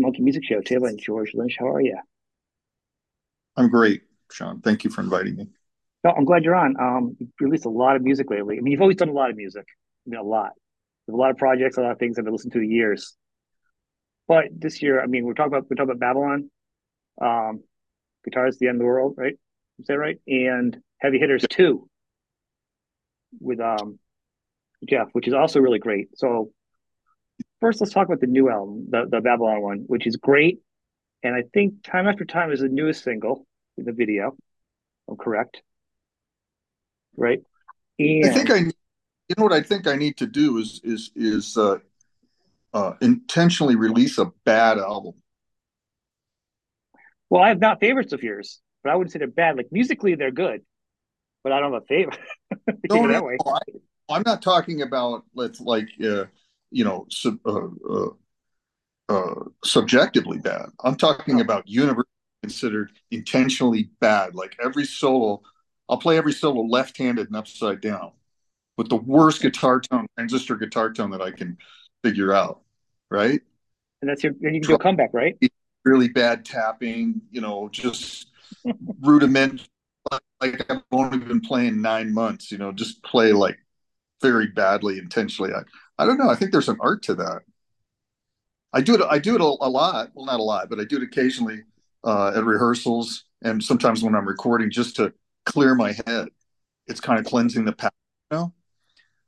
Monkey Music Show. Taylor and George Lynch, how are you? I'm great, Shawn. Thank you for inviting me. No, I'm glad you're on. Um, you've released a lot of music lately. I mean, you've always done a lot of music. I mean, a lot. There's a lot of projects, a lot of things I've been listening to the years. But this year, I mean, we're talking about we're talking about Babylon, um, Guitars, the End of the World, right? Is that right? And Heavy Hitters Two with um Jeff, which is also really great. So first, let's talk about the new album, the the Babylon one, which is great. And I think Time After Time is the newest single in the video. I'm correct, right? And I think I, you know, what I think I need to do is is is uh, uh, intentionally release a bad album. Well, I have not favorites of yours, but I wouldn't say they're bad. Like musically, they're good, but I don't have a favorite. no, no, I, am not talking about let's like uh, you know sub, uh, uh, uh, subjectively bad. I'm talking about universally considered intentionally bad. Like every solo, I'll play every solo left-handed and upside down, with the worst guitar tone, transistor guitar tone that I can figure out. Right. And that's your. And you can do a comeback, right? really bad tapping, you know, just rudiment. Like I've only been playing nine months, you know, just play like very badly intentionally. I, I don't know. I think there's an art to that. I do it. I do it a, a lot. Well, not a lot, but I do it occasionally uh, at rehearsals and sometimes when I'm recording, just to clear my head. It's kind of cleansing the past. You know,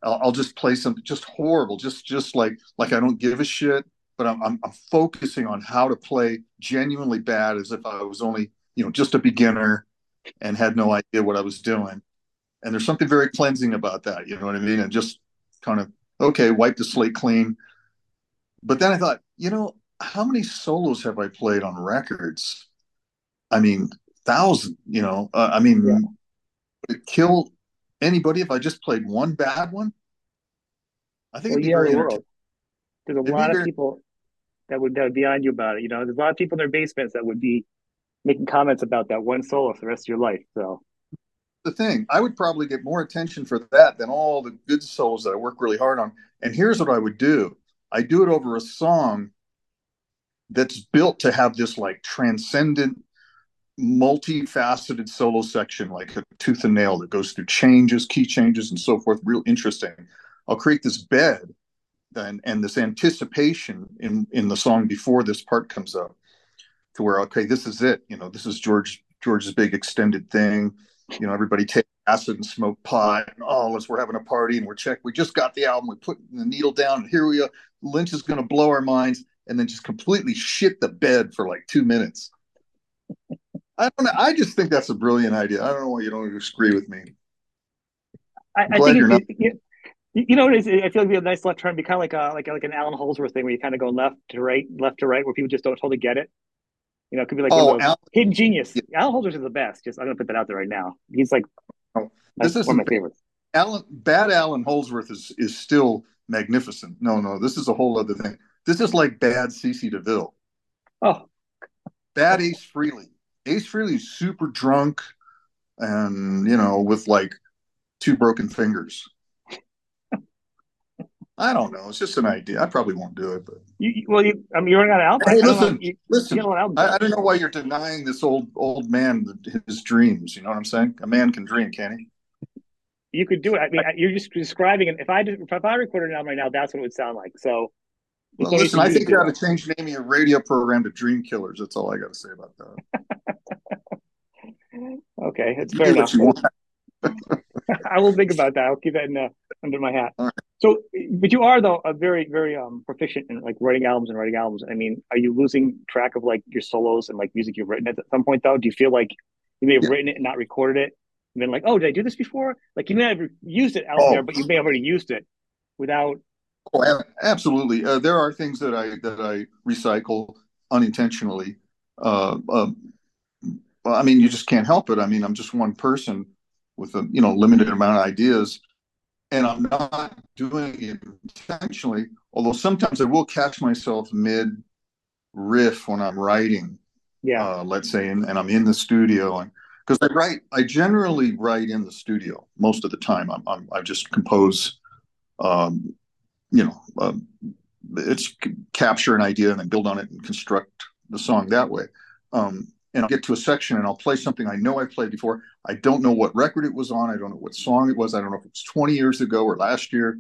I'll, I'll just play something just horrible, just just like like I don't give a shit but I'm, I'm, I'm focusing on how to play genuinely bad as if I was only you know just a beginner and had no idea what I was doing. And there's something very cleansing about that. You know what I mean? And just kind of okay, wipe the slate clean. But then I thought, you know, how many solos have I played on records? I mean, thousand. You know, uh, I mean, yeah. would it kill anybody if I just played one bad one? I think well, it'd be yeah, very world. There's a it'd lot of people that would that would be on you about it. You know, there's a lot of people in their basements that would be making comments about that one solo for the rest of your life. So the thing, I would probably get more attention for that than all the good solos that I work really hard on. And here's what I would do. I do it over a song that's built to have this like transcendent multifaceted solo section like a tooth and nail that goes through changes key changes and so forth. Real interesting. I'll create this bed and, and this anticipation in in the song before this part comes up to where okay this is it. You know this is george george's big extended thing you know everybody take acid and smoke pot and oh let's we're having a party and we're check we just got the album we put the needle down and here we are lynch is going to blow our minds and then just completely shit the bed for like two minutes. I don't know i just think that's a brilliant idea. I don't know why you don't agree with me. I, I think it, it, you know, what is I feel like it'd be a nice left turn, be kind of like a like like an Allan Holdsworth thing, where you kind of go left to right, left to right, where people just don't totally get it. You know, it could be like oh, Al- hidden genius. Yeah. Allan Holdsworth is the best. Just I'm gonna put that out there right now. He's like oh, this is one of my favorites. Allan, bad Allan Holdsworth is is still magnificent. No, no, this is a whole other thing. This is like bad CC DeVille. Oh, bad Ace Frehley. Ace Frehley's super drunk, and you know, with like two broken fingers. I don't know. It's just an idea. I probably won't do it, but you, well, you, I mean, you're not out. Hey, listen, you, listen. You I, I, don't know why you're denying this old old man his dreams. You know what I'm saying? A man can dream, can he? You could do it. I mean, you're just describing it. If I did, if I recorded it album right now, that's what it would sound like. So, well, listen, I think you got to change the name of your radio program to Dream Killers. That's all I got to say about that. okay, it's fair enough. I will think about that. I'll keep that in the, under my hat. So, but you are though a very, very um proficient in like writing albums and writing albums. I mean, are you losing track of like your solos and like music you've written at some point though? Do you feel like you may have yeah. written it and not recorded it, and then like, oh, did I do this before? Like you may have used it out oh. there, but you may have already used it without. Oh, absolutely. Uh, there are things that I that I recycle unintentionally. Uh, uh, I mean, you just can't help it. I mean, I'm just one person with a you know limited amount of ideas and I'm not doing it intentionally. Although sometimes I will catch myself mid riff when I'm writing. Yeah. Uh, let's say, and, and, I'm in the studio, and because I write, I generally write in the studio most of the time. I'm, I'm i just compose, um, you know, um, it's capture an idea and then build on it and construct the song that way. Um, and I'll get to a section and I'll play something I know I played before. I don't know what record it was on. I don't know what song it was. I don't know if it was 20 years ago or last year,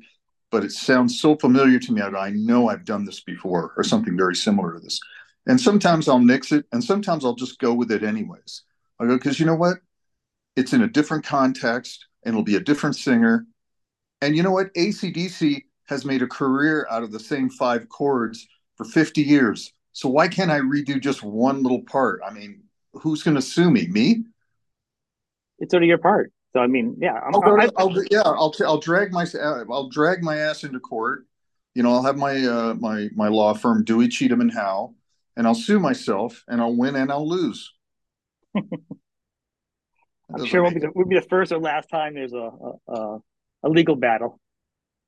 but it sounds so familiar to me I know I've done this before or something very similar to this. And sometimes I'll mix it and sometimes I'll just go with it anyways. I go, because you know what? It's in a different context and it'll be a different singer. And you know what? ACDC has made a career out of the same five chords for 50 years. So why can't I redo just one little part? I mean, who's going to sue me? Me? It's only your part. So I mean, yeah, I'm, I'll, I'll, I'll, yeah, I'll I'll drag my I'll drag my ass into court. You know, I'll have my uh, my my law firm Dewey Cheatham and Howe, and I'll sue myself, and I'll win and I'll lose. I'm sure it won't be, the, be the first or last time there's a, a, a legal battle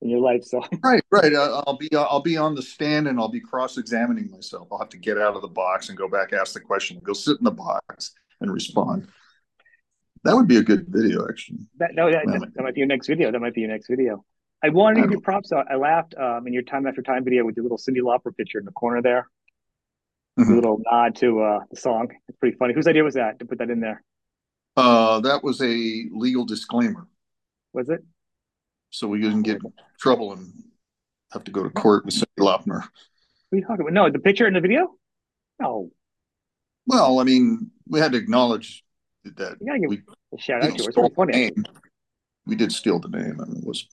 in your life. So right, right. Uh, I'll be uh, I'll be on the stand and I'll be cross examining myself. I'll have to get out of the box and go back, ask the question, go sit in the box and respond. That would be a good video, actually. That no, that, that, that might be your next video. That might be your next video. I wanted to give you props. I, I laughed um, in your time after time video with your little Cyndi Lauper picture in the corner there. Mm-hmm. A little nod to uh, the song. It's pretty funny. Whose idea was that to put that in there? Uh, that was a legal disclaimer. Was it? So we didn't get in trouble and have to go to court with Cyndi Lauper. What are you talking about? No, the picture in the video? No. Well, I mean, we had to acknowledge that you gotta give we a shout out to her. It's funny. Name. We did steal the name. I mean, it was,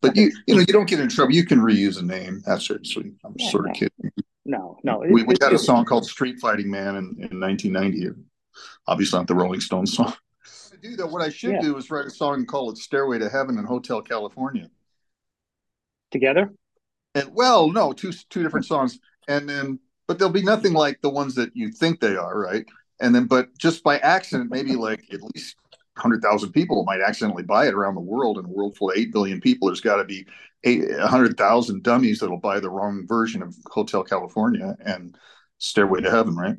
but you you know you don't get in trouble. You can reuse a name. That's it. So I'm yeah, sort of kidding. No, no. we, we had a song called "Street Fighting Man" in, in 1990. Obviously, not the Rolling Stones song. Do though. What I should yeah. do is write a song and call it "Stairway to Heaven" and Hotel California. Together. And well, no, two two different songs, and then but they'll be nothing like the ones that you think they are, right? and then but just by accident maybe like at least 100,000 people might accidentally buy it around the world in a world full of 8 billion people there's got to be 100,000 dummies that'll buy the wrong version of Hotel California and Stairway to Heaven right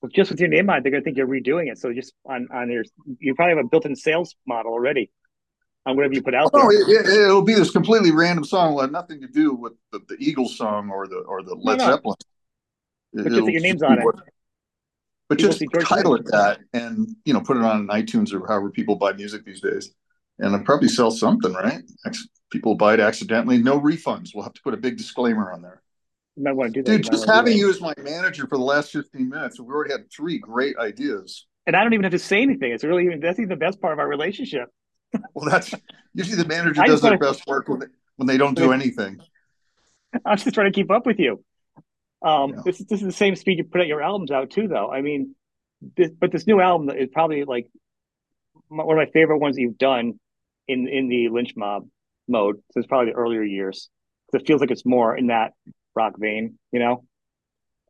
well, just with your name on it they're going to think you're redoing it so just on on your you probably have a built-in sales model already on whatever you put out oh, there. it, will be this completely random song will have nothing to do with the, the Eagles song or the or the Led no, no. Zeppelin but just your name's on it but just title it that and you know put it on iTunes or however people buy music these days, and it'll probably sell something, right? People buy it accidentally, no refunds. We'll have to put a big disclaimer on there. You might want to do that. Dude, just having you as my manager for the last 15 minutes, we already had three great ideas. And I don't even have to say anything. It's really that's even the best part of our relationship. well, that's usually the manager does their best work when they, when they don't do anything. I'm just trying to keep up with you. Um, yeah. this, this is the same speed you put out your albums out too, though. I mean, this, but this new album is probably like one of my favorite ones that you've done in in the lynch mob mode since probably the earlier years. It feels like it's more in that rock vein, you know.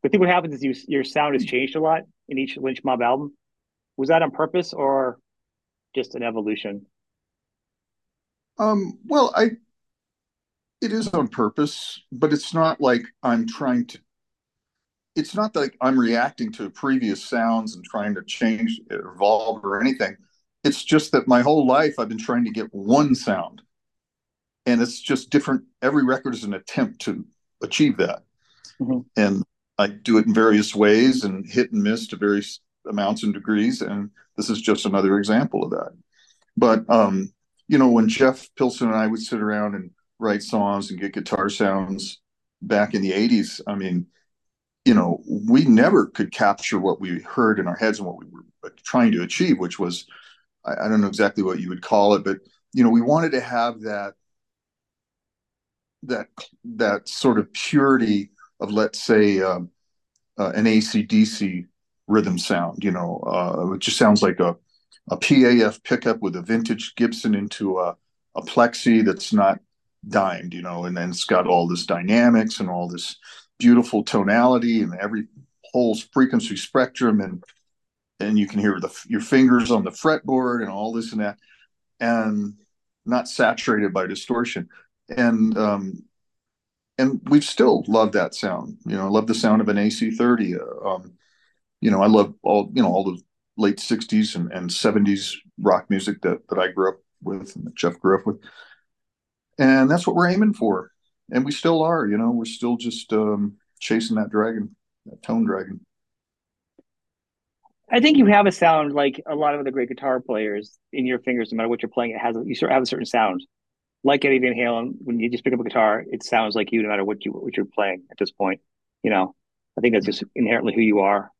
I think what happens is you, your sound has changed a lot in each lynch mob album. Was that on purpose or just an evolution? Um, well, I it is on purpose, but it's not like I'm trying to it's not like I'm reacting to previous sounds and trying to change, evolve, or anything. It's just that my whole life I've been trying to get one sound, and it's just different. Every record is an attempt to achieve that, mm-hmm. and I do it in various ways and hit and miss to various amounts and degrees. And this is just another example of that. But um, you know, when Jeff Pilson and I would sit around and write songs and get guitar sounds back in the '80s, I mean you know, we never could capture what we heard in our heads and what we were trying to achieve, which was, I, I don't know exactly what you would call it, but you know, we wanted to have that that that sort of purity of, let's say, um, uh, an ACDC rhythm sound. You know, uh, it just sounds like a a PAF pickup with a vintage Gibson into a, a plexi that's not dimed. You know, and then it's got all this dynamics and all this beautiful tonality and every whole frequency spectrum and and you can hear the your fingers on the fretboard and all this and that and not saturated by distortion and um and we've still loved that sound you know I love the sound of an AC30 uh, um you know I love all you know all the late 60s and, and 70s rock music that that I grew up with and that Jeff grew up with and that's what we're aiming for and we still are. You know, we're still just um, chasing that dragon, that tone dragon. I think you have a sound like a lot of the great guitar players in your fingers, no matter what you're playing. It has you sort of have a certain sound. Like Eddie Van Halen, when you just pick up a guitar, it sounds like you, no matter what you what you're playing at this point. You know, I think that's just inherently who you are.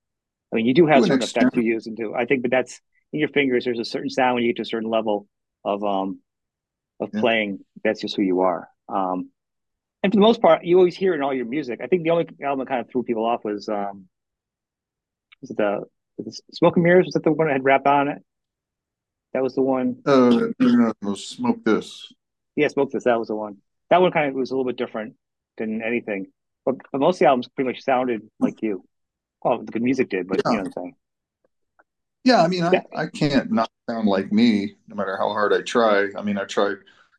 I mean, you do have certain effects you use into. I think, but that's in your fingers. There's a certain sound when you get to a certain level of um of yeah. playing. That's just who you are. Um, and for the most part, you always hear in all your music. I think the only album that kind of threw people off was um was it the Smoke and Mirrors was that the one that had rap on it? That was the one. Uh, no, Smoke This. Yeah, Smoke This. That was the one. That one kind of was a little bit different than anything, but, but most of the albums pretty much sounded like you. Well, the good music did, but yeah. you know what I'm saying. Yeah, I mean, I, yeah. I can't not sound like me, no matter how hard I try. I mean, I try.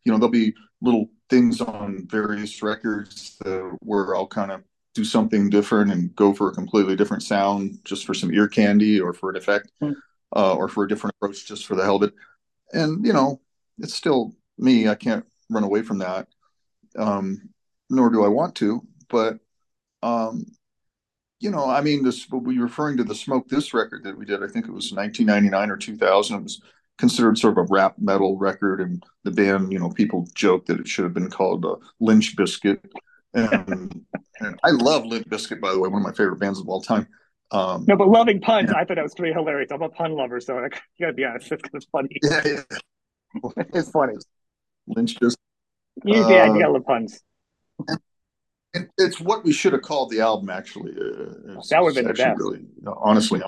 You know, there'll be little things on various records where I'll kind of do something different and go for a completely different sound just for some ear candy or for an effect mm. uh, or for a different approach just for the hell of it. And, you know, it's still me. I can't run away from that. Um, nor do I want to. But, um, you know, I mean, this, we referring to the Smoke This record that we did, I think it was 1999 or 2000. It was considered sort of a rap metal record. And the band, you know, people joke that it should have been called uh, Lynch Biscuit and, and I love Lynch Biscuit, by the way, one of my favorite bands of all time. Um, no, but loving puns, yeah. I thought that was pretty hilarious. I'm a pun lover, so like, you gotta be honest, it's kind of funny. Yeah, yeah. it's funny. Lynch just. Uh, yeah, you got puns. And it's what we should have called the album, actually. Uh, that would have been the best. Really, honestly,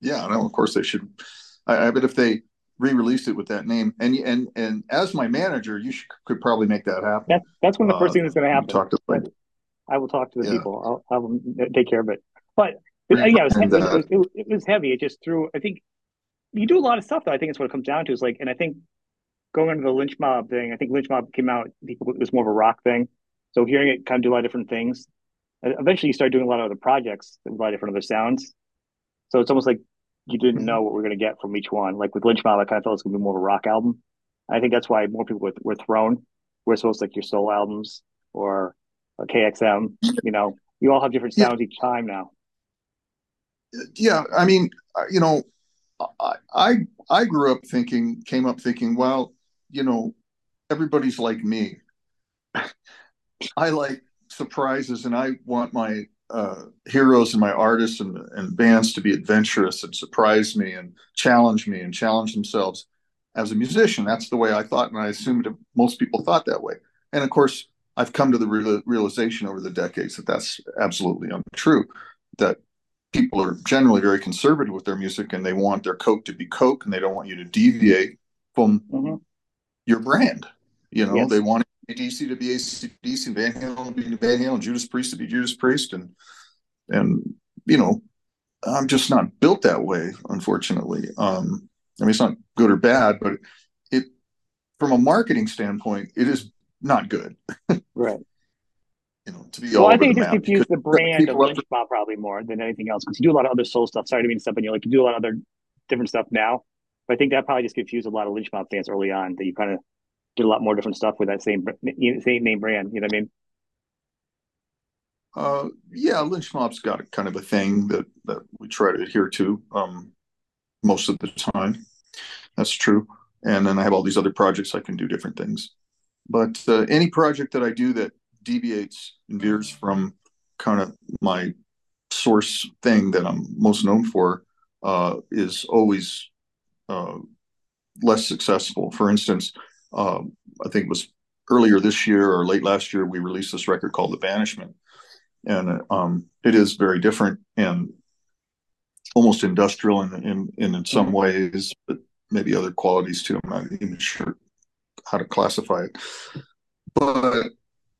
yeah. No, of course they should. I, I bet if they re-released it with that name. And and and as my manager, you should, could probably make that happen. That, that's one of the first uh, things that's going to happen. Talk to I will talk to the yeah. people. I'll, I'll, take care of it. But, but yeah, it was, and, uh, it, was, it was heavy. It just threw. I think you do a lot of stuff. Though I think it's what it comes down to. Is like, and I think going into the lynch mob thing. I think lynch mob came out. People it was more of a rock thing. So hearing it kind of do a lot of different things. Uh, eventually, you start doing a lot of other projects, with a lot of different other sounds. So it's almost like you didn't mm-hmm. know what we are going to get from each one. Like with Lynch Mob, I kind of felt it's going to be more of a rock album. I think that's why more people were, were thrown. We're supposed to like your soul albums or, uh, or KXM. You know, you all have different sounds yeah. each time now. Yeah, I mean, uh, you know, I, I I grew up thinking, came up thinking, well, you know, everybody's like me. I like surprises, and I want my uh, heroes and my artists and, and bands to be adventurous and surprise me and challenge me and challenge themselves as a musician. That's the way I thought, and I assumed most people thought that way. And of course, I've come to the real, realization over the decades that that's absolutely untrue. That people are generally very conservative with their music, and they want their Coke to be Coke, and they don't want you to deviate from mm-hmm. Your brand. You know, yes. they want DC to be ACDC, Van Halen to be Van Halen, Judas Priest to be Judas Priest, and and you know, I'm just not built that way, unfortunately. Um, I mean, it's not good or bad, but it, from a marketing standpoint, it is not good. right. You know, to be all. well, I think it just confused the brand of Lynch Mob probably more than anything else because you do a lot of other soul stuff. Sorry to mean stuff, and you like you do a lot of other different stuff now. But I think that probably just confused a lot of Lynch Mob fans early on that you kind of did a lot more different stuff with that same same name brand. You know what I mean? Uh, yeah, Lynch Mob's got kind of a thing that that we try to adhere to um, most of the time. That's true. And then I have all these other projects I can do different things. But uh, any project that I do that deviates and veers from kind of my source thing that I'm most known for uh, is always uh, less successful. For instance, um, I think it was earlier this year or late last year, we released this record called The Banishment. And um, it is very different and almost industrial in, in, in, in some mm-hmm. ways, but maybe other qualities too. I'm not even sure how to classify it. But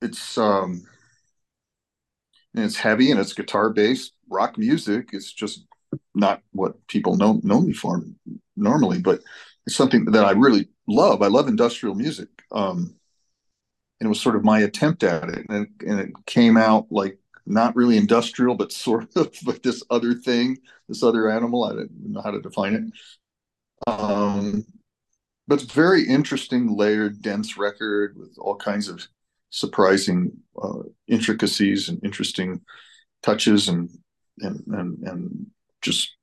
it's um, and it's heavy and it's guitar based rock music. It's just not what people know know me for normally, but it's something that I really love. I love industrial music. Um, and it was sort of my attempt at it. And, it. and it came out like not really industrial, but sort of like this other thing, this other animal. I didn't know how to define it. Um, but it's very interesting, layered, dense record with all kinds of surprising uh, intricacies and interesting touches and and and, and just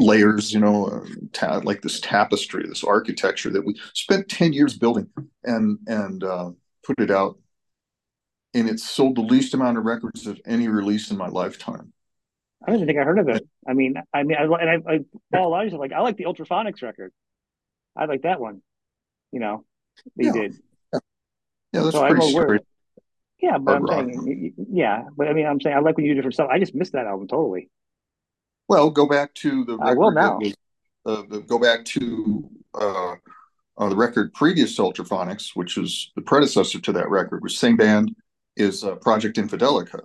layers, you know, uh, ta- like this tapestry, this architecture that we spent 10 years building and, and, uh, put it out. And it sold the least amount of records of any release in my lifetime. I don't even think I heard of it. I mean, I mean, I, and I, I Paul Elijah, like, I like the Ultraphonics record. I like that one, you know, they yeah. did. Yeah, yeah that's so pretty straight. Yeah, but I'm rock. saying, yeah, but I mean, I'm saying I like when you do different stuff. I just missed that album totally. Well, go back to the record. I will now. Was, uh, the, go back to uh, uh, the record previous to Ultraphonics, which was the predecessor to that record, which same band is uh, Project Infidelica.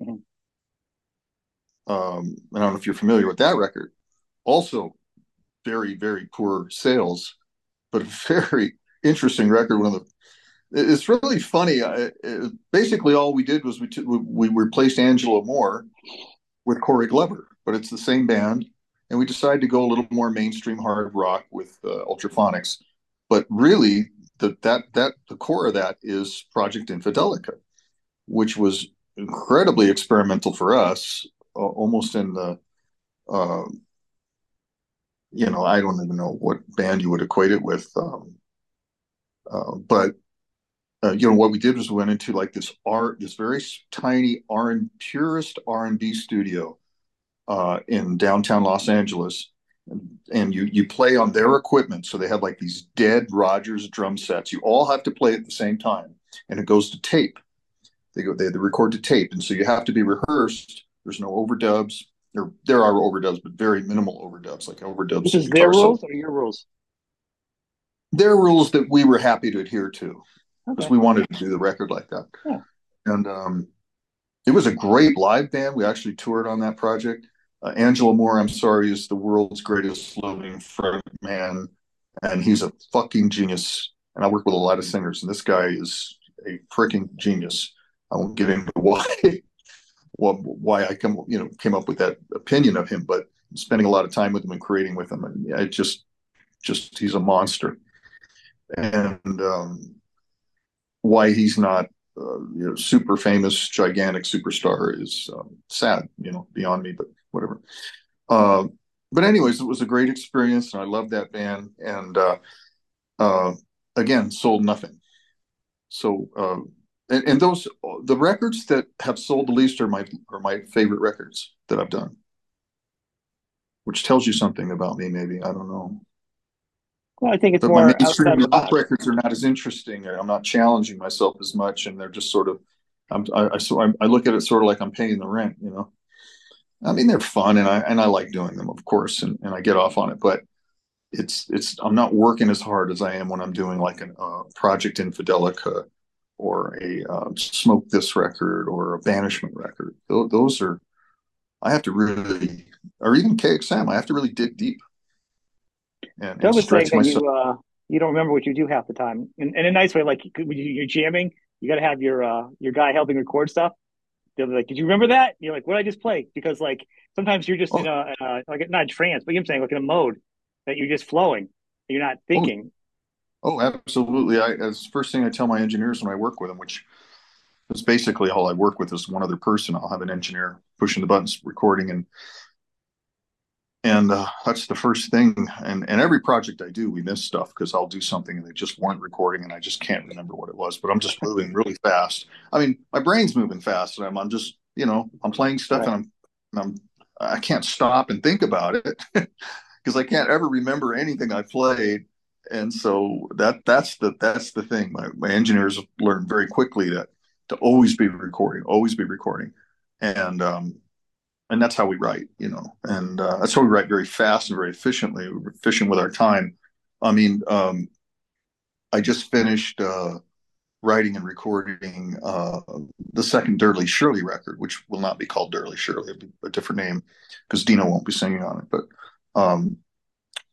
Mm-hmm. Um, I don't know if you're familiar with that record. Also, very very poor sales, but a very interesting record. One of the it's really funny. It, basically, all we did was we t- we replaced Angelo Moore with Corey Glover but it's the same band. And we decided to go a little more mainstream hard rock with uh, Ultraphonics. But really, the, that that the core of that is Project Infidelica, which was incredibly experimental for us, uh, almost in the, uh, you know, I don't even know what band you would equate it with, um, uh, but uh, you know what we did was we went into like this art, this very tiny R and purest R and B studio uh, in downtown Los Angeles, and you you play on their equipment. So they have like these dead Rogers drum sets. You all have to play at the same time, and it goes to tape. They go they, they record to tape, and so you have to be rehearsed. There's no overdubs. There there are overdubs, but very minimal overdubs, like overdubs. This is their rules or your rules? Their rules that we were happy to adhere to because okay. we wanted to do the record like that. Yeah. And um, it was a great live band. We actually toured on that project uh, Angelo Moore, I'm sorry, is the world's greatest living front man, and he's a fucking genius. And I work with a lot of singers, and this guy is a freaking genius. I won't get into why, why I come, you know, came up with that opinion of him, but spending a lot of time with him and creating with him, and I just, just he's a monster. And um, why he's not uh, you know, super famous, gigantic superstar is um, sad, you know, beyond me. But whatever. Uh, but anyways, it was a great experience, and I loved that band. And uh, uh, again, sold nothing. So, uh, and, and, those the records that have sold the least are my are my favorite records that I've done, which tells you something about me. Maybe I don't know. Well, I think it's but more. My mainstream rock records are not as interesting. I'm not challenging myself as much, and they're just sort of. I'm, I, I so I, I look at it sort of like I'm paying the rent, you know. I mean, they're fun, and I and I like doing them, of course, and, and I get off on it. But it's it's I'm not working as hard as I am when I'm doing like a uh, project Infidelica or a uh, smoke this record or a banishment record. Those, those are I have to really, or even KXM, I have to really dig deep. And, and stretch myself. You, uh, you don't remember what you do half the time, in, in a nice way. Like when you're jamming, you got to have your uh, your guy helping record stuff they'll be like, "Did you remember that?" You're like, "What did I just play?" Because like sometimes you're just oh. in a, a like not a trance, but you're saying like in a mode that you're just flowing, you're not oh. thinking. Oh, oh absolutely. I as first thing I tell my engineers when I work with them, which is basically all I work with is one other person. I'll have an engineer pushing the buttons, recording, and and uh, that's the first thing. And and every project i do we miss stuff because i'll do something and they just weren't recording and i just can't remember what it was but i'm just moving really fast. I mean my brain's moving fast and i'm, I'm just you know i'm playing stuff right. and i'm and i'm i can't stop and think about it because i can't ever remember anything i played. And so that that's the that's the thing. My, my engineers learned very quickly that to always be recording always be recording. And um and that's how we write, you know, and uh, that's how we write very fast and very efficiently. We're efficient with our time. I mean, um, I just finished uh, writing and recording uh, the second Dirty Shirley record, which will not be called Dirty Shirley, it'll be a different name because Dino won't be singing on it. But um,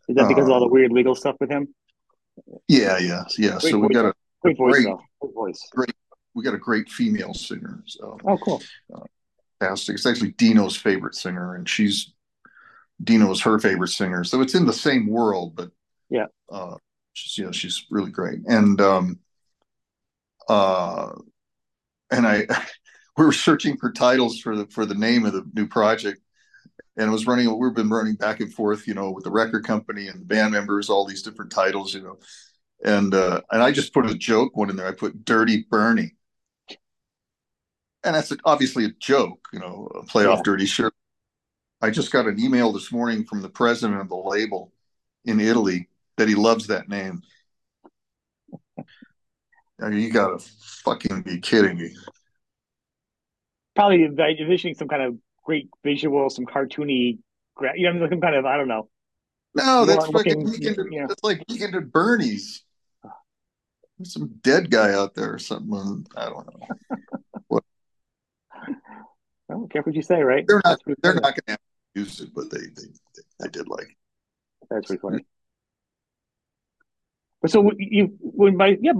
is that because of all the uh, weird legal stuff with him? Yeah, yeah, yeah. Great so we got a great voice, great, great. Great, we got a great female singer. So oh, cool. Fantastic. It's actually Dino's favorite singer, and she's Dino's her favorite singer. So it's in the same world, but yeah, uh, she's you know she's really great. And um, uh, and I we were searching for titles for the for the name of the new project, and it was running. We've been running back and forth, you know, with the record company and the band members, all these different titles, you know, and uh, and I just put a joke one in there. I put "Dirty Bernie," and that's obviously a joke, you know, a play yeah. "Dirty Shirt." I just got an email this morning from the president of the label in Italy that he loves that name. I mean, you gotta fucking be kidding me. Probably envisioning some kind of great visual, some cartoony, you know, some kind of I don't know. No, that's fucking weekend. You know. That's like weekend at Bernie's. There's some dead guy out there or something. I don't know. what? Well, careful what you say, right? They're not. They're funny. not going to use it, but they, they they did like. That's pretty funny. Mm-hmm. But so you when by yeah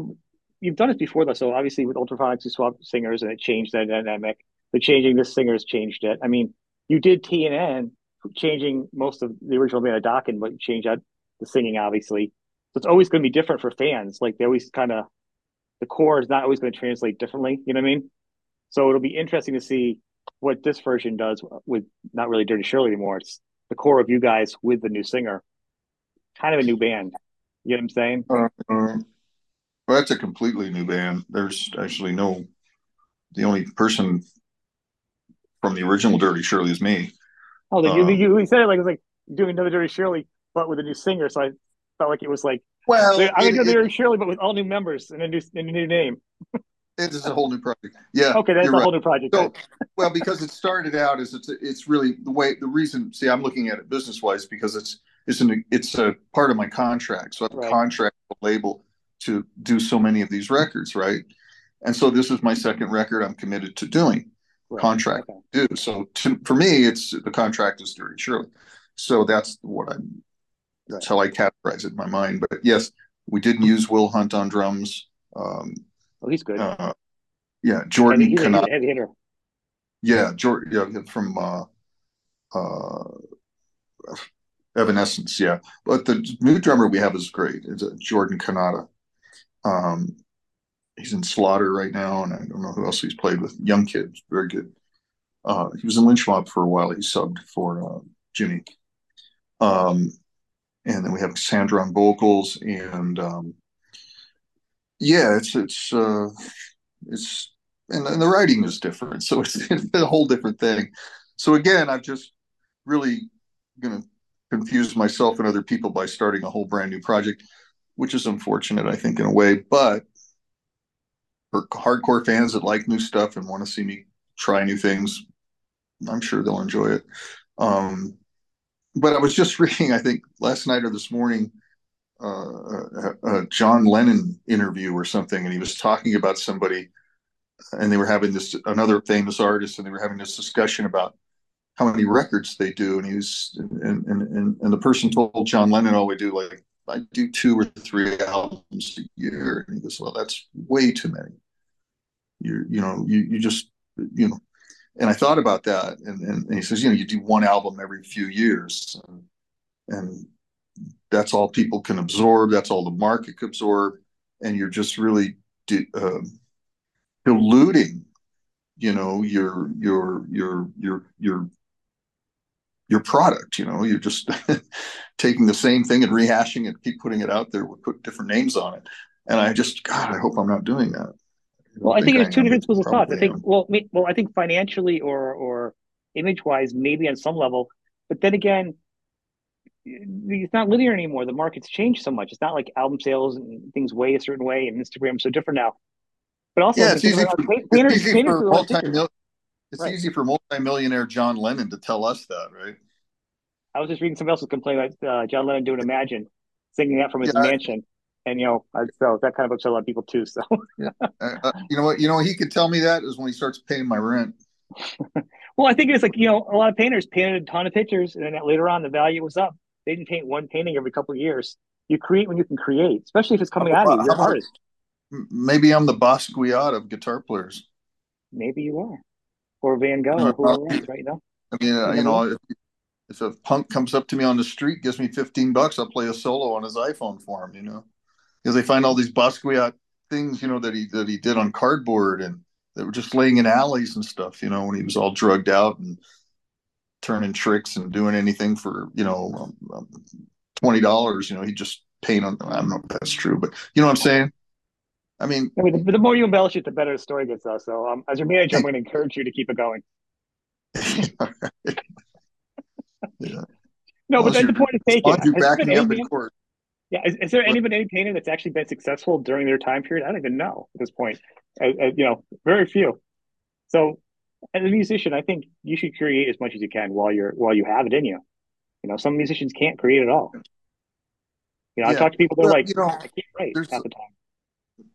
you've done it before though. So obviously with Ultraphonics you swapped singers and it changed that dynamic. But changing this singer's changed it. I mean, you did T and N changing most of the original band of Dokken, but you changed out the singing obviously. So it's always going to be different for fans. Like they always kind of the core is not always going to translate differently. You know what I mean? So it'll be interesting to see what this version does with not really Dirty Shirley anymore. It's the core of you guys with the new singer, kind of a new band. You know what I'm saying? Uh, uh, well, that's a completely new band. There's actually no. The only person from the original Dirty Shirley is me. Oh, like um, you, you said it like it's like doing another Dirty Shirley, but with a new singer. So I felt like it was like, well, I'm gonna do Dirty Shirley, but with all new members and a new, and a new name. It is a whole new project. Yeah. Okay, that's a right. whole new project. So, well, because it started out as it's it's really the way the reason. See, I'm looking at it business wise because it's it's an it's a part of my contract. So I have right. a contract label to do so many of these records, right? And so this is my second record I'm committed to doing. Right. Contract okay. do. So to, for me, it's the contract is Dirty Shirley. So that's what I'm. That's how I categorize it in my mind. But yes, we didn't use Will Hunt on drums. Um, oh, he's good. Uh, yeah, Jordan heavy, Cannata. Heavy hitter. Yeah, Jordan. Yeah, from uh, uh, Evanescence. Yeah, but the new drummer we have is great. It's Jordan Cannata. Um, he's in Slaughter right now, and I don't know who else he's played with. Young kid, very good. Uh, he was in Lynch Mob for a while. He subbed for uh, Jimmy. Um, and then we have Sandra on vocals, and um, yeah, it's it's uh, it's and, and the writing is different, so it's, it's a whole different thing. So again, I'm just really going to confuse myself and other people by starting a whole brand new project which is unfortunate, I think, in a way. But for hardcore fans that like new stuff and want to see me try new things, I'm sure they'll enjoy it. Um, but I was just reading, I think, last night or this morning, a, a, John Lennon interview or something, and he was talking about somebody, and they were having this another famous artist, and they were having this discussion about how many records they do, and he was, and and and, and the person told John Lennon, "Oh, we do like I do two or three albums a year. And he goes, well, that's way too many. You you know, you you just you know, and I thought about that, and, and, and he says, you know, you do one album every few years, and, and that's all people can absorb. That's all the market can absorb, and you're just really uh, diluting, you know, your your your your your your product. You know, you're just taking the same thing and rehashing it, keep putting it out there. We put different names on it, and I just, God, I hope I'm not doing that. I well, I think, think it's two different schools of thought. I think, well, well, I think financially or or image wise, maybe on some level, but then again, it's not linear anymore. The market's changed so much. It's not like album sales and things weigh a certain way, and Instagram's so different now. But also, yeah, it's easy for, painters, it's easy painters for multi it's right. easy for multimillionaire John Lennon to tell us that, right? I was just reading somebody else's complaint about uh, John Lennon doing Imagine, singing that from his yeah, mansion. And you know, so that kind of upset a lot of people too. So, yeah, uh, uh, you know what? You know, he could tell me that is when he starts paying my rent. well, I think it's like you know, a lot of painters painted a ton of pictures, and then later on, the value was up. They didn't paint one painting every couple of years. You create when you can create, especially if it's coming out of you. You're artist. Maybe I'm the Basquiat of guitar players. Maybe you are, or Van Gogh, or whoever else, right now. I mean, uh, you know, if, if a punk comes up to me on the street, gives me 15 bucks, I'll play a solo on his iPhone for him, you know, because they find all these Basquiat things, you know, that he, that he did on cardboard and that were just laying in alleys and stuff, you know, when he was all drugged out and turning tricks and doing anything for, you know, um, um, twenty dollars. You know, he just paint on. I don't know if that's true, but you know what I'm saying. I mean, I mean the, the, more you embellish it, the better the story gets. Though, so um, as your manager, I'm going to encourage you to keep it going. yeah. No, well, but then the point is taken. Backing up in court. Yeah, is, is there anyone any painter that's actually been successful during their time period? I don't even know at this point. Uh, uh, you know, very few. So, as a musician, I think you should create as much as you can while you're while you have it in you. You know, some musicians can't create at all. You know, yeah. I talk to people, they're well, like, you know, I can't write half the time.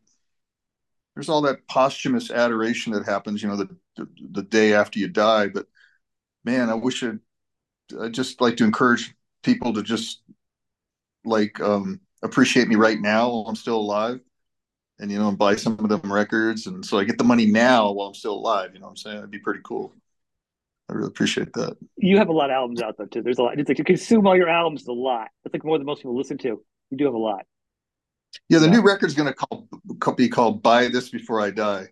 There's all that posthumous adoration that happens, you know, the, the, the day after you die. But man, I wish I'd, I'd just like to encourage people to just like um, appreciate me right now while I'm still alive and, you know, buy some of them records. And so I get the money now while I'm still alive. You know what I'm saying? It'd be pretty cool. I really appreciate that. You have a lot of albums out there too. There's a lot. It's like you consume all your albums a lot. That's like more than most people listen to. You do have a lot. Yeah, the yeah. new record's going to call, be called "Buy This Before I Die."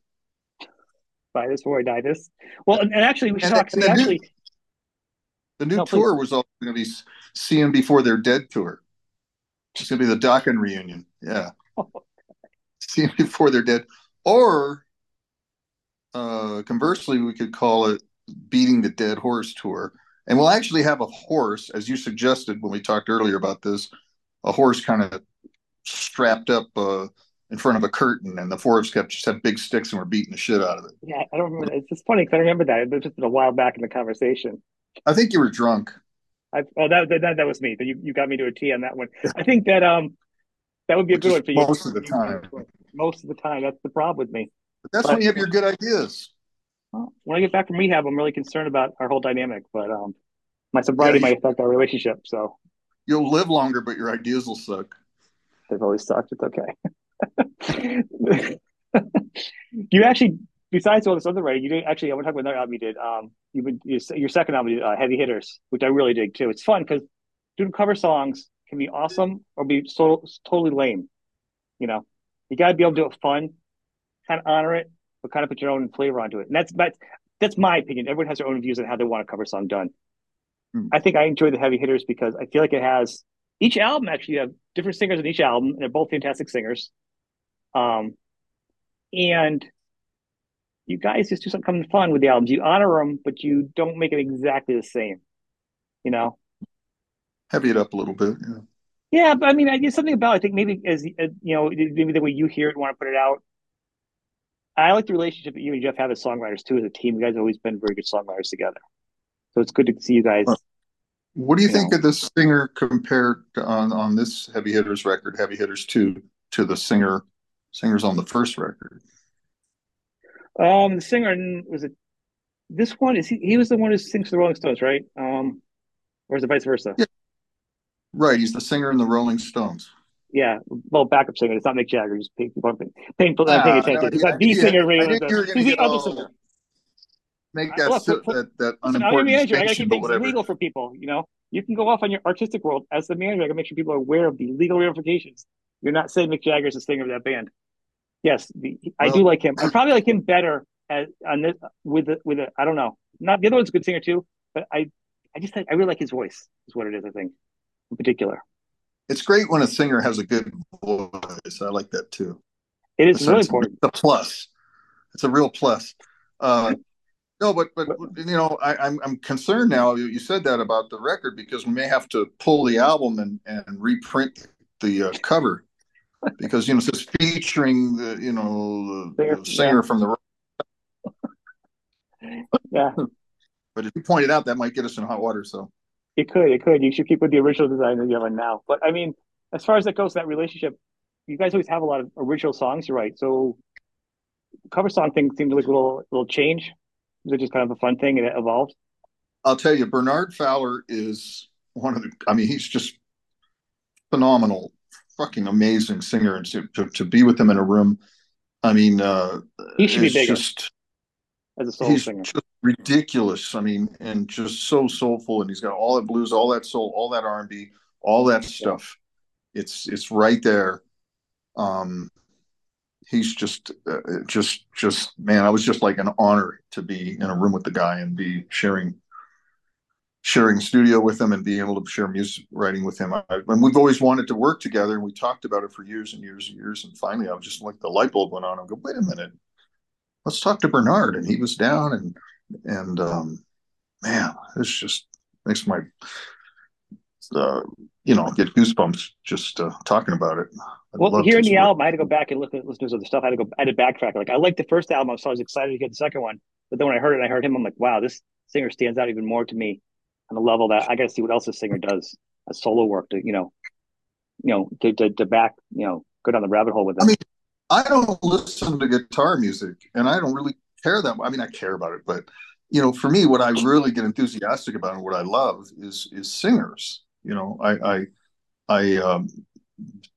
Buy this before I die. This well, and, and actually, we should and, talk. And the actually, new, the new no, tour please. was also going to be "See Them Before They're Dead" tour. It's going to be the Dokken reunion. Yeah, "See Them Before They're Dead," or uh, conversely, we could call it "Beating the Dead Horse" tour. And we'll actually have a horse, as you suggested when we talked earlier about this a horse kind of strapped up uh, in front of a curtain, and the four of us kept just had big sticks and were beating the shit out of it. Yeah, I don't remember. It's just funny because I remember that. It was just a while back in the conversation. I think you were drunk. I, oh, that, that that was me. You you got me to a T on that one. I think that um that would be a good one for you. Most of the time. Most of the time, that's the problem with me. But that's but, when you have your good ideas. Well, when I get back from rehab, I'm really concerned about our whole dynamic. But um, my sobriety yeah, might affect our relationship. So you'll live longer, but your ideas will suck. They've always sucked. It's okay. you actually, besides all this other writing, you did actually. I want to talk about another album you did. Um, you would your second album, uh, Heavy Hitters, which I really dig too. It's fun because doing cover songs can be awesome or be so totally lame. You know, you got to be able to do it fun, kind of honor it, but kind of put your own flavor onto it. And that's that's that's my opinion. Everyone has their own views on how they want a cover song done. Hmm. I think I enjoy the heavy hitters because I feel like it has each album actually you have different singers in each album, and they're both fantastic singers. Um, and you guys just do something fun with the albums. You honor them, but you don't make it exactly the same. You know, heavy it up a little bit. Yeah. Yeah, but I mean, I guess something about I think maybe as, as you know, maybe the way you hear it, want to put it out. I like the relationship that you and Jeff have as songwriters too. As a team, you guys have always been very good songwriters together. So it's good to see you guys. What do you, you think know. of the singer compared on on this Heavy Hitters record, Heavy Hitters Two, to the singer singers on the first record? Um, the singer was it. This one is he? He was the one who sings for the Rolling Stones, right? Um, or is it vice versa? Yeah. Right, he's the singer in the Rolling Stones. Yeah, well, backup singer. It's not Mick Jagger. Paying, paying, paying ah, attention. No, he's not the singer. He's the other singer make that look, so, that, that unimportant manager, I gotta keep things legal for people. You know, you can go off on your artistic world as the manager. I gotta make sure people are aware of the legal ramifications. You're not saying Mick Jagger's the singer of that band. Yes, the, well, I do like him. I probably like him better as on this with the with a I don't know. Not the other one's a good singer too, but I I just I really like his voice. Is what it is. I think in particular. It's great when a singer has a good voice. I like that too. It is really important. It's a plus. It's a real plus. Uh, no, but but you know, I, am I'm, I'm concerned now. You said that about the record because we may have to pull the album and and reprint the uh, cover because you know it's just featuring the you know the, the singer yeah. from the. yeah. But as you pointed out, that might get us in hot water. So. It could. It could. You should keep with the original design that you have on now. But I mean, as far as that goes, that relationship, you guys always have a lot of original songs. You're. So cover song thing seems like a little little change was it just kind of a fun thing and it evolved? I'll tell you, Bernard Fowler is one of the. I mean, he's just phenomenal, fucking amazing singer, and to, to, to be with him in a room. I mean, uh, he should be bigger. Just, as a soul he's singer. Just ridiculous. I mean, and just so soulful, and he's got all that blues, all that soul, all that R and B, all that stuff. Yeah. It's it's right there. Um, he's just uh, just just man i was just like an honor to be in a room with the guy and be sharing sharing studio with him and being able to share music writing with him I, and we've always wanted to work together and we talked about it for years and years and years and finally i was just like the light bulb went on and go wait a minute let's talk to bernard and he was down and and um man it's just makes my uh, you know get goosebumps just uh, talking about it. I'd well, hearing the album, I had to go back and listen, listen to other stuff. I had to go, I had to backtrack. Like I liked the first album, so I was excited to get the second one. But then when I heard it, I heard him. I'm like, wow, this singer stands out even more to me on a level that I got to see what else this singer does as solo work to you know, you know, to, to, to back you know go down the rabbit hole with it. I mean, I don't listen to guitar music, and I don't really care that. much. I mean, I care about it, but you know, for me, what I really get enthusiastic about and what I love is is singers you know, I, I, I um,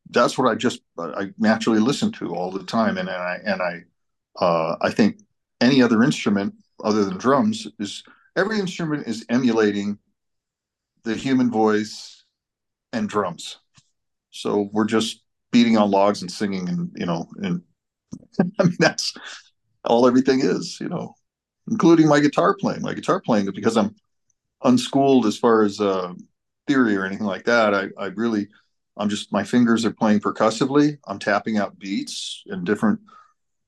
that's what I just I naturally listen to all the time, and, and I and I, uh, I think any other instrument other than drums is every instrument is emulating the human voice and drums. So we're just beating on logs and singing, and you know, and I mean that's all everything is, you know, including my guitar playing. My guitar playing because I'm unschooled as far as uh, theory or anything like that. I, I really, I'm just, my fingers are playing percussively. I'm tapping out beats and different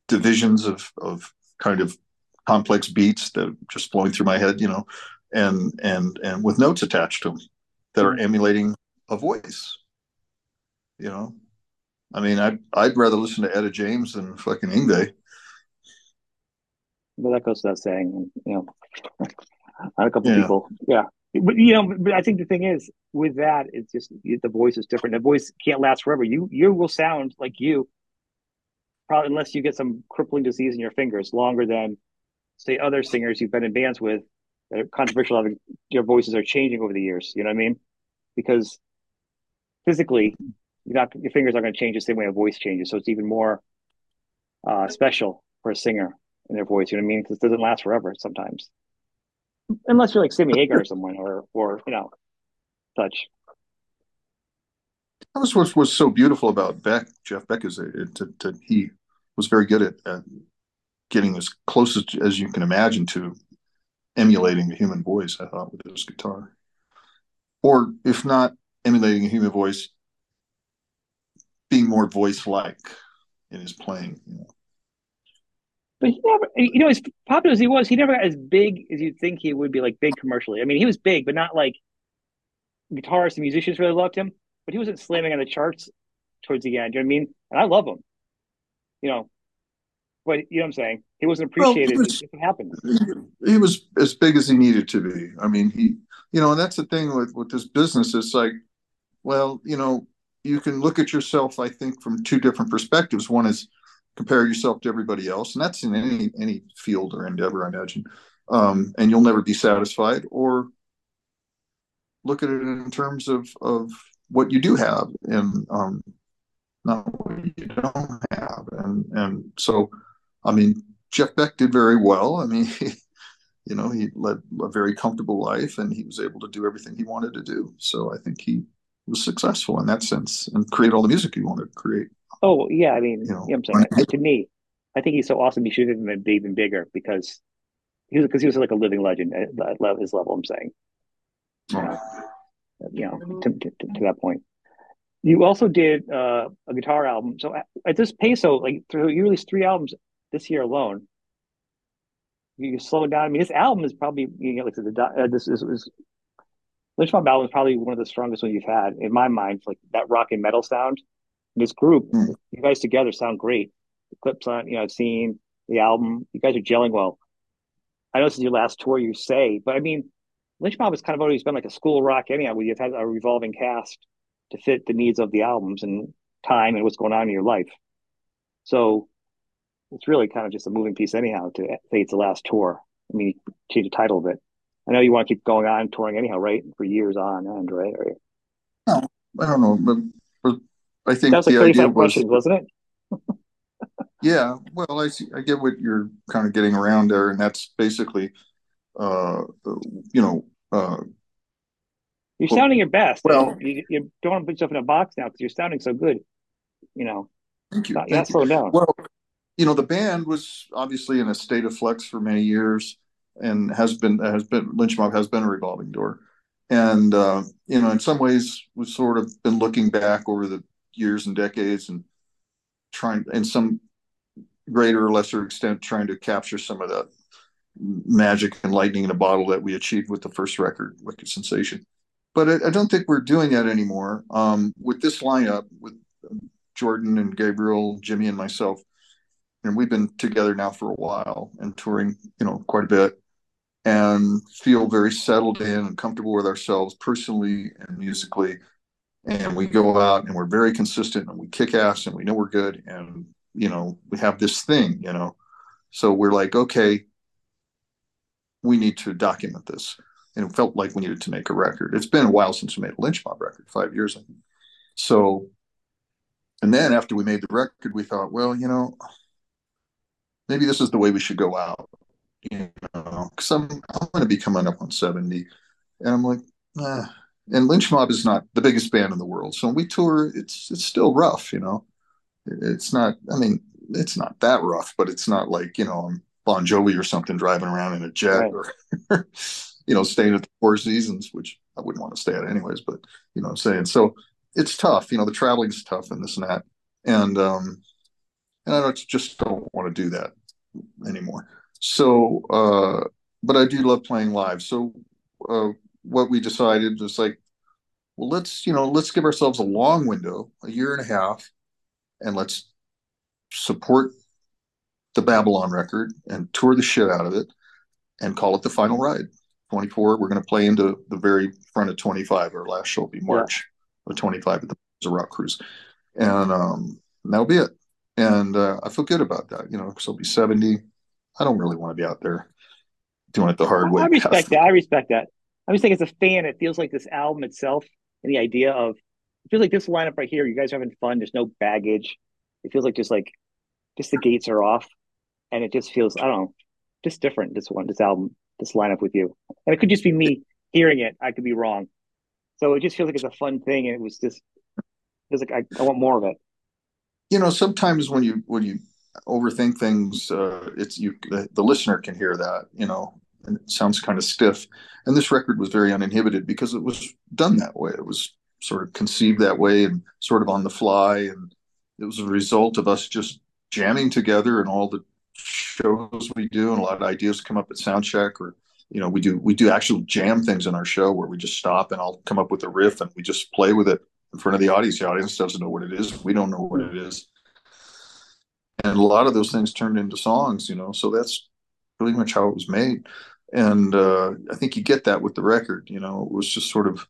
divisions of, of kind of complex beats that are just flowing through my head, you know, and, and, and with notes attached to them that are emulating a voice, you know? I mean, I'd, I'd rather listen to Etta James than fucking Yngwie. Well, that goes without saying, you know, a couple yeah. people, yeah, but you know, but I think the thing is with that, it's just the voice is different. The voice can't last forever. You you will sound like you, probably unless you get some crippling disease in your fingers, longer than say other singers you've been in bands with that are controversial. Having your voices are changing over the years. You know what I mean? Because physically, you're not your fingers aren't going to change the same way a voice changes. So it's even more uh, special for a singer in their voice. You know what I mean? Because it doesn't last forever sometimes unless you're like Sammy Hagar or someone, or or you know, such. That was what was so beautiful about Beck. Jeff Beck is that he was very good at, at getting as close as, as you can imagine to emulating a human voice. I thought with his guitar, or if not emulating a human voice, being more voice-like in his playing. You know. But he never, you know, as popular as he was, he never got as big as you'd think he would be, like big commercially. I mean, he was big, but not like guitarists and musicians really loved him. But he wasn't slamming on the charts towards the end. You know what I mean? And I love him. You know, but you know what I'm saying? He wasn't appreciated. Well, was, happened. He was as big as he needed to be. I mean, he, you know, and that's the thing with with this business. It's like, well, you know, you can look at yourself. I think from two different perspectives. One is compare yourself to everybody else, and that's in any any field or endeavor, I imagine. Um, and you'll never be satisfied. Or look at it in terms of of what you do have, and um, not what you don't have. And and so, I mean, Jeff Beck did very well. I mean. You know, he led a very comfortable life and he was able to do everything he wanted to do. So I think he was successful in that sense and create all the music he wanted to create. Oh yeah, I mean, you know, you know I'm saying to me, I think he's so awesome. He should have been even bigger because he was because he was like a living legend at, at his level. I'm saying, you know, you know to, to, to, that point. You also did uh, a guitar album. So at, at this pace, so like through, you released three albums this year alone. You slow it down. I mean, this album is probably you know like the uh, this is, is Lynch Mob album is probably one of the strongest ones you've had in my mind. Like that rock and metal sound this group, mm. you guys together sound great. The clips on, you know, I've seen the album. You guys are gelling well. I know this is your last tour, you say, but I mean, Lynch Mob has kind of always been like a school rock anyhow, where you've had a revolving cast to fit the needs of the albums and time and what's going on in your life. So it's really kind of just a moving piece anyhow to say it's the last tour. I mean, change the title of it. I know you want to keep going on touring anyhow, right? For years on end, right? Or... No, I don't know. But for I think that was like the idea was, questions, wasn't it? yeah, well, I see, I get what you're kind of getting around there, and that's basically, uh, you know, uh, you're well, sounding your best. Well, you, you, don't want to put yourself in a box now because you're sounding so good. You know, thank you. Not, thank you. slow down. Well, you know, the band was obviously in a state of flux for many years and has been has been Lynch Mob has been a revolving door. And uh, you know, in some ways we've sort of been looking back over the years and decades and trying in some greater or lesser extent trying to capture some of that magic and lightning in a bottle that we achieved with the first record, Wicked Sensation. But I, I don't think we're doing that anymore. Um, with this lineup, with Jordan and Gabriel, Jimmy and myself, and we've been together now for a while and touring, you know, quite a bit, and feel very settled in and comfortable with ourselves personally and musically. And we go out and we're very consistent and we kick ass and we know we're good and you know we have this thing, you know. So we're like, okay, we need to document this. And it felt like we needed to make a record. It's been a while since we made a Lynch Mob record, five years, I think. So, and then after we made the record, we thought, well, you know, maybe this is the way we should go out. You know, because I'm, I'm going to be coming up on 70. And I'm like, and Lynch Mob is not the biggest band in the world. So when we tour, it's it's still rough, you know. It's not, I mean, it's not that rough, but it's not like, you know, I'm Bon Jovi or something driving around in a jet right. or, you know, staying at the Four Seasons, which I wouldn't want to stay at anyways, but, you know I'm saying? So it's tough, you know, the traveling's tough and this and that. And, um, and I don't, just don't want to do that anymore. So, uh, but I do love playing live. So, uh, what we decided was like, well, let's, you know, let's give ourselves a long window, a year and a half, and let's support the Babylon record and tour the shit out of it and call it the final ride. 24, we're going to play into the very front of 25. Our last show will be March yeah. of 25 at the Rock Cruise. And um, that'll be it. And uh, I feel good about that, you know, because I'll be 70. I don't really want to be out there doing it the hard way. I respect that. I respect that. I'm just saying, as a fan, it feels like this album itself and the idea of it feels like this lineup right here. You guys are having fun. There's no baggage. It feels like just like just the gates are off and it just feels I don't know, just different. This one, this album, this lineup with you, and it could just be me hearing it. I could be wrong. So it just feels like it's a fun thing, and it was just feels like I, I want more of it. You know, sometimes when you when you overthink things, uh, it's you the, the listener can hear that. You know, and it sounds kind of stiff. And this record was very uninhibited because it was done that way. It was sort of conceived that way and sort of on the fly, and it was a result of us just jamming together and all the shows we do, and a lot of ideas come up at sound check, or you know, we do we do actual jam things in our show where we just stop and I'll come up with a riff and we just play with it in front of the audience. The audience doesn't know what it is. We don't know what it is. And a lot of those things turned into songs, you know. So that's pretty much how it was made. And uh, I think you get that with the record, you know. It was just sort of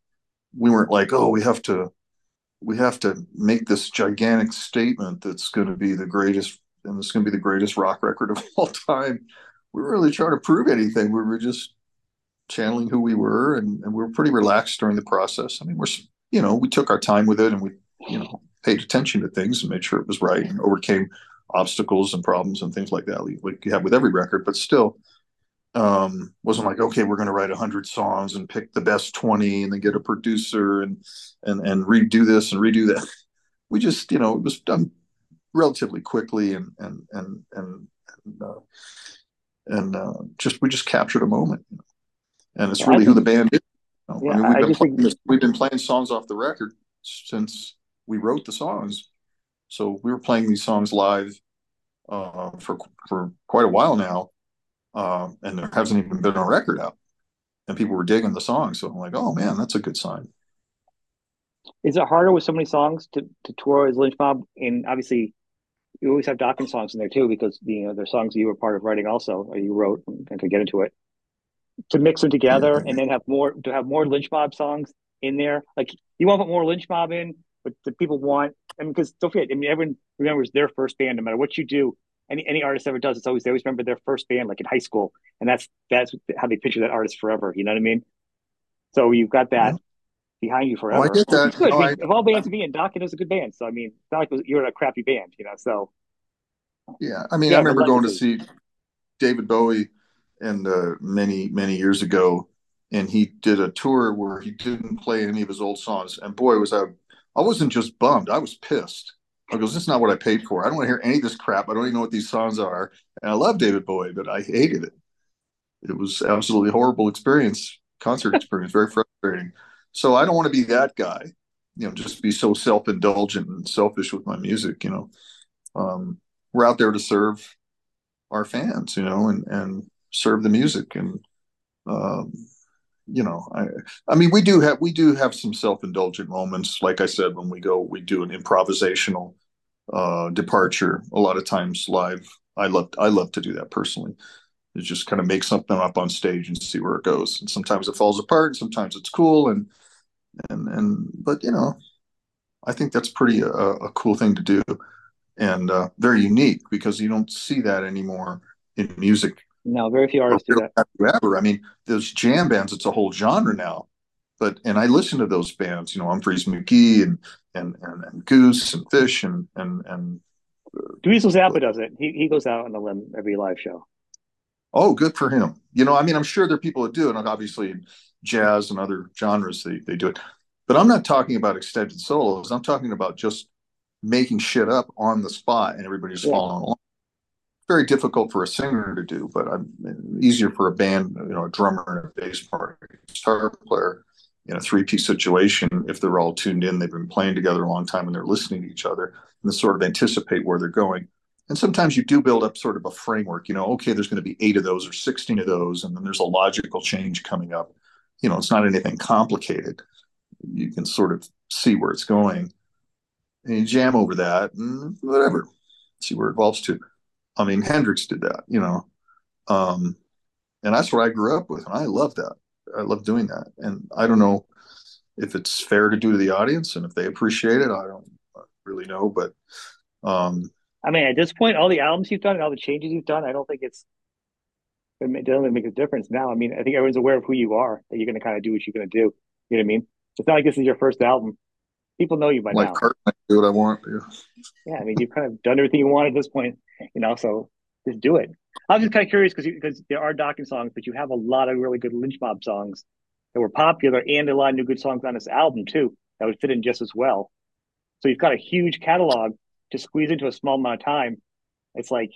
we weren't like, oh, we have to we have to make this gigantic statement that's going to be the greatest and it's going to be the greatest rock record of all time. We weren't really trying to prove anything. We were just channeling who we were, and, and we were pretty relaxed during the process. I mean, we're you know we took our time with it, and we you know paid attention to things and made sure it was right, and overcame obstacles and problems and things like that, like you have with every record. But still, um, wasn't like okay, we're going to write hundred songs and pick the best twenty, and then get a producer and and and redo this and redo that. We just you know it was done relatively quickly and and and and and, uh, and uh, just we just captured a moment, and it's really who the band is. You know? yeah, I mean, we've, been playing, think... we've been playing songs off the record since we wrote the songs, so we were playing these songs live uh, for for quite a while now, uh, and there hasn't even been a record out, and people were digging the song. So I'm like, oh man, that's a good sign. Is it harder with so many songs to, to tour as Lynch Mob? And obviously, you always have Dokken songs in there too because you know they're songs you were part of writing also or you wrote and to get into it to mix them together and then have more to have more lynch mob songs in there like you want to put more lynch mob in but the people want I mean because don't forget I mean everyone remembers their first band no matter what you do any any artist ever does it's always they always remember their first band like in high school and that's that's how they picture that artist forever you know what I mean so you've got that behind you forever. Oh, I get that. It's good. No, I, of all bands to be in, Dokken is a good band. So I mean, it's not like you're in a crappy band, you know. So yeah, I mean, yeah, I remember going to see David Bowie and uh, many many years ago, and he did a tour where he didn't play any of his old songs. And boy, was I I wasn't just bummed; I was pissed I goes, this is not what I paid for. I don't want to hear any of this crap. I don't even know what these songs are. And I love David Bowie, but I hated it. It was absolutely horrible experience, concert experience, very frustrating. So I don't want to be that guy, you know, just be so self indulgent and selfish with my music. You know, um, we're out there to serve our fans, you know, and and serve the music and um, you know, I I mean we do have we do have some self-indulgent moments. Like I said, when we go, we do an improvisational uh departure a lot of times live. I love I love to do that personally. Is just kind of make something up on stage and see where it goes. And sometimes it falls apart, and sometimes it's cool and and and but you know, I think that's pretty a, uh, a cool thing to do and uh, very unique because you don't see that anymore in music no, very few artists do that. Ever. I mean, those jam bands, it's a whole genre now. But and I listen to those bands, you know, Umphrey's McGee and and and, and Goose and Phish and and and uh, Dweezil Zappa does it. He he goes out on the limb every live show. Oh, good for him. You know, I mean, I'm sure there are people that do it, and obviously jazz and other genres they, they do it. But I'm not talking about extended solos. I'm talking about just making shit up on the spot and everybody's yeah. following along very difficult for a singer to do, but I'm easier for a band, you know, a drummer and a bass player, a guitar player in a three piece situation. If they're all tuned in, they've been playing together a long time and they're listening to each other and sort of anticipate where they're going. And sometimes you do build up sort of a framework, you know, okay, there's going to be eight of those or 16 of those, and then there's a logical change coming up. You know, it's not anything complicated. You can sort of see where it's going and you jam over that and whatever, see where it evolves to I mean, Hendrix did that, you know, um, and that's what I grew up with, and I love that. I love doing that, and I don't know if it's fair to do to the audience, and if they appreciate it, I don't really know, but um, I mean, at this point, all the albums you've done and all the changes you've done, I don't think it's it doesn't make a difference now. I mean, I think everyone's aware of who you are, that you're going to kind of do what you're going to do. You know what I mean? It's not like this is your first album. People know you by like now. Carton, I do what I want. Yeah. yeah, I mean, you've kind of done everything you want at this point you know, so just do it. I was just kind of curious because because there are Dokken songs, but you have a lot of really good lynch mob songs that were popular and a lot of new good songs on this album too that would fit in just as well. So you've got a huge catalog to squeeze into a small amount of time. It's like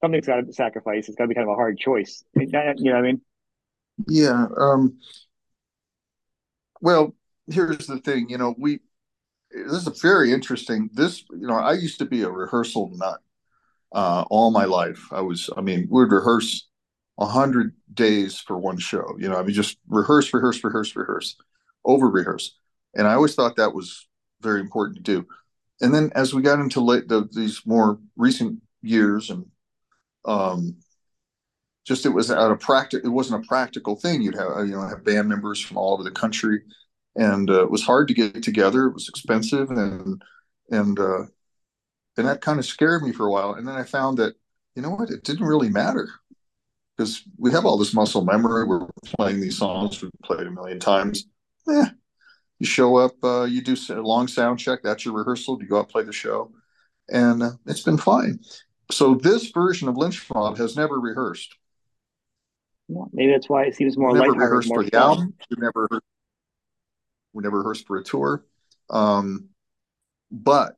something's got to sacrifice. It's got to be kind of a hard choice. You know what I mean? Yeah. Um, well, here's the thing. You know, we this is a very interesting. This, you know, I used to be a rehearsal nut uh, all my life. I was, I mean, we'd rehearse a hundred days for one show. You know, I mean, just rehearse, rehearse, rehearse, rehearse, over rehearse, and I always thought that was very important to do. And then as we got into late, the, these more recent years, and um, just it was out of practice. It wasn't a practical thing. You'd have you know have band members from all over the country, and uh, it was hard to get together. It was expensive, and and uh, and that kind of scared me for a while. And then I found that, you know what, it didn't really matter because we have all this muscle memory. We're playing these songs we've played a million times. Yeah, you show up, uh, you do a long sound check. That's your rehearsal. You go out play the show, and uh, it's been fine. So this version of Lynch Mob has never rehearsed. maybe that's why it seems more. Never rehearsed for the album. We never. We never rehearsed for a tour. Um, but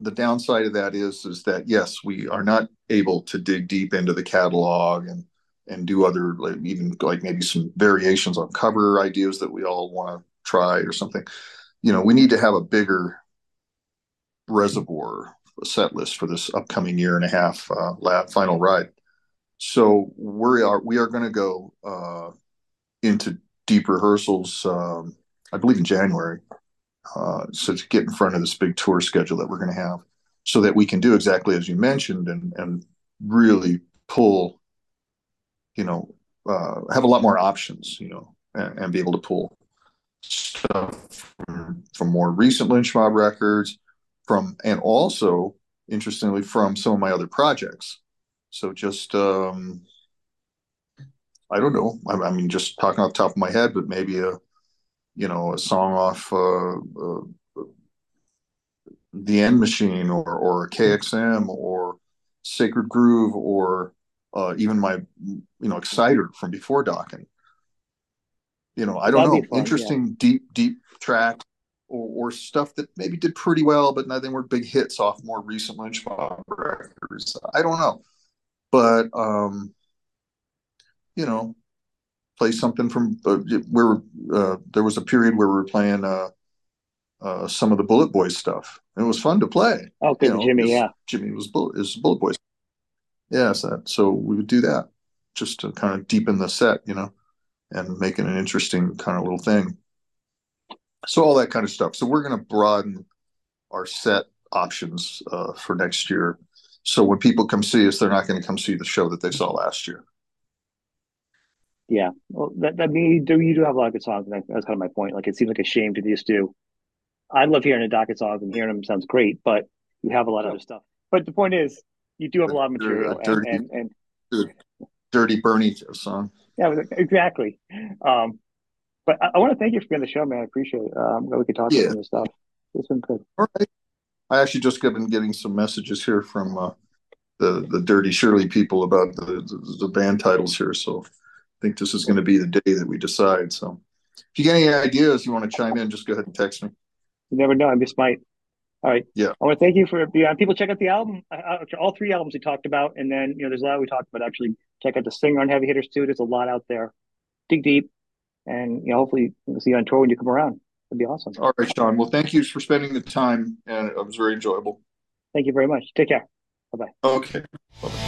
the downside of that is is that yes, we are not able to dig deep into the catalog and and do other like even like maybe some variations on cover ideas that we all want to try or something. You know, we need to have a bigger reservoir set list for this upcoming year and a half uh, lab final ride. So we are we are going to go uh, into deep rehearsals. Um, I believe in January, uh, so to get in front of this big tour schedule that we're going to have so that we can do exactly as you mentioned and and really pull you know uh, have a lot more options you know and, and be able to pull stuff from, from, more recent lynch mob records from and also interestingly from some of my other projects. So just um i don't know. I, I mean just talking off the top of my head but maybe a you know a song off uh, uh, the End Machine or or KXM or Sacred Groove or uh, even my you know Xciter from before Dokken. You know, I don't That'd know. Fun, Interesting, yeah. deep, deep track. or, or stuff that maybe did pretty well, but nothing were big hits off more recent Lynch Mob records. I don't know, but um, you know, play something from uh, where uh, there was a period where we were playing uh, uh, some of the Bullet Boys stuff. It was fun to play. Oh, good, you know, Jimmy. Yeah, Jimmy was Bullet is Bullet Boys. Yeah, so, so we would do that just to kind of deepen the set, you know, and make it an interesting kind of little thing. So all that kind of stuff. So we're going to broaden our set options uh, for next year. So when people come see us, they're not going to come see the show that they saw last year. Yeah, well, that that mean you do you do have a lot of good songs, and that's kind of my point. Like it seems like a shame to just do. I love hearing the Dokken songs and hearing them sounds great, but you have a lot of other stuff. But the point is, you do have a lot of material, dirty, and, and, and dirty Bernie song. Yeah, exactly. Um, but I, I, want to thank you for being on the show, man. I appreciate it. Um, we could talk yeah. about some of this stuff. It's been good. All right. I actually just have been getting some messages here from uh, the the Dirty Shirley people about the, the, the band titles here. So think this is going to be the day that we decide. So if you get any ideas, you want to chime in, just go ahead and text me. You never know. I just might. All right. Yeah. I want to thank you for being on. People check out the album, uh, uh, all three albums we talked about, and then you know there's a lot we talked about. Actually, check out the singer on Heavy Hitters too. There's a lot out there. Dig deep, and you know hopefully we'll see you on tour when you come around. It'd be awesome. All right, Shawn. Well, thank you for spending the time, and it was very enjoyable. Thank you very much. Take care. Bye bye. Okay. Bye-bye.